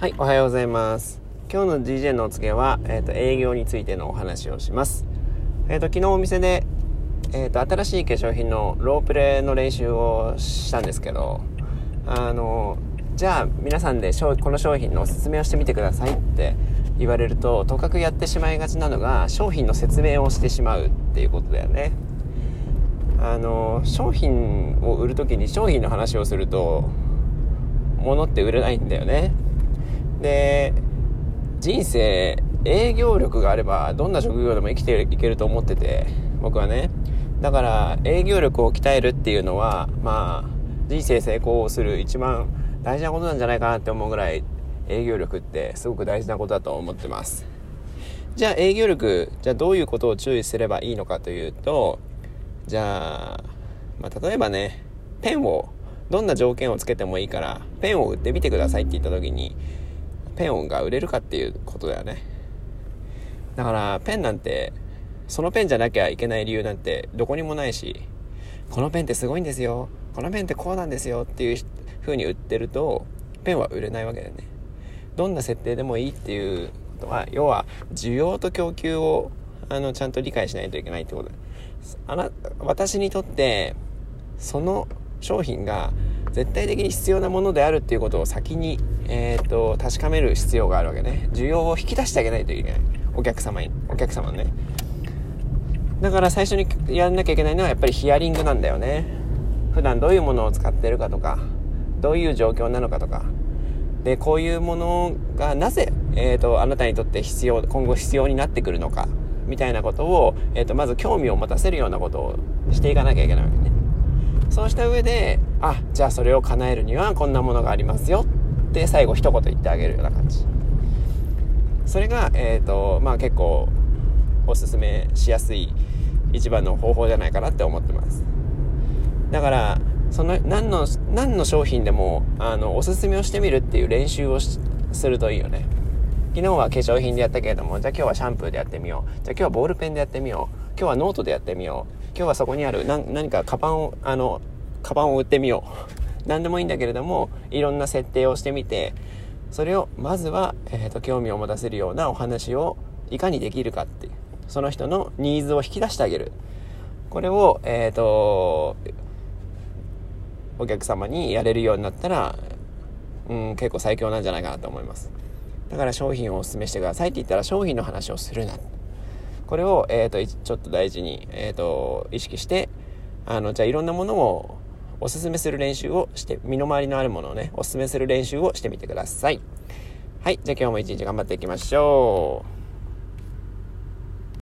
はい、おはようございます。今日の DJ のお告げは、えっ、ー、と、営業についてのお話をします。えっ、ー、と、昨日お店で、えっ、ー、と、新しい化粧品のロープレの練習をしたんですけど、あの、じゃあ皆さんでこの商品のおすすめをしてみてくださいって言われると、とかくやってしまいがちなのが、商品の説明をしてしまうっていうことだよね。あの、商品を売る時に商品の話をすると、物って売れないんだよね。で、人生、営業力があれば、どんな職業でも生きていけると思ってて、僕はね。だから、営業力を鍛えるっていうのは、まあ、人生成功する一番大事なことなんじゃないかなって思うぐらい、営業力ってすごく大事なことだと思ってます。じゃあ営業力、じゃあどういうことを注意すればいいのかというと、じゃあ、まあ、例えばね、ペンを、どんな条件をつけてもいいから、ペンを売ってみてくださいって言った時に、ペンが売れるかっていうことだよね。だからペンなんてそのペンじゃなきゃいけない理由なんてどこにもないしこのペンってすごいんですよ。このペンってこうなんですよっていう風に売ってるとペンは売れないわけだよね。どんな設定でもいいっていうことは要は需要と供給をあのちゃんと理解しないといけないってこと。あな私にとってその商品が絶対的に必要なものであるっていうことを先に、えーと、確かめる必要があるわけね。需要を引き出してあげないといけない。お客様に。お客様ね。だから最初にやんなきゃいけないのはやっぱりヒアリングなんだよね。普段どういうものを使ってるかとかどういう状況なのかとか。でこういうものがなぜ、えーと、あなたにとって必要今後必要になってくるのかみたいなことを、えーとまず興味を持たせるようなことをしていかなきゃいけないわけね。そうした上で、あ、じゃあそれを叶えるにはこんなものがありますよって最後一言言ってあげるような感じ。それが、えっ、ー、と、まあ結構おすすめしやすい一番の方法じゃないかなって思ってます。だから、その何の、何の商品でも、あの、おすすめをしてみるっていう練習をするといいよね。昨日は化粧品でやったけれども、じゃあ今日はシャンプーでやってみよう。じゃあ今日はボールペンでやってみよう。今日はノートでやってみよう。今日はそこにある何かカバンを、あの、カバンを売ってみよう。何でもいいんだけれども、いろんな設定をしてみて、それをまずは、えーと、興味を持たせるようなお話をいかにできるかっていう、その人のニーズを引き出してあげる。これを、えっ、ー、と、お客様にやれるようになったら、うん、結構最強なんじゃないかなと思います。だから商品をお勧めしてくださいって言ったら商品の話をするな。これを、えっ、ー、と、ちょっと大事に、えっ、ー、と、意識して、あの、じゃあいろんなものをおすすめする練習をして、身の回りのあるものをね、おすすめする練習をしてみてください。はい。じゃあ今日も一日頑張っていきましょう。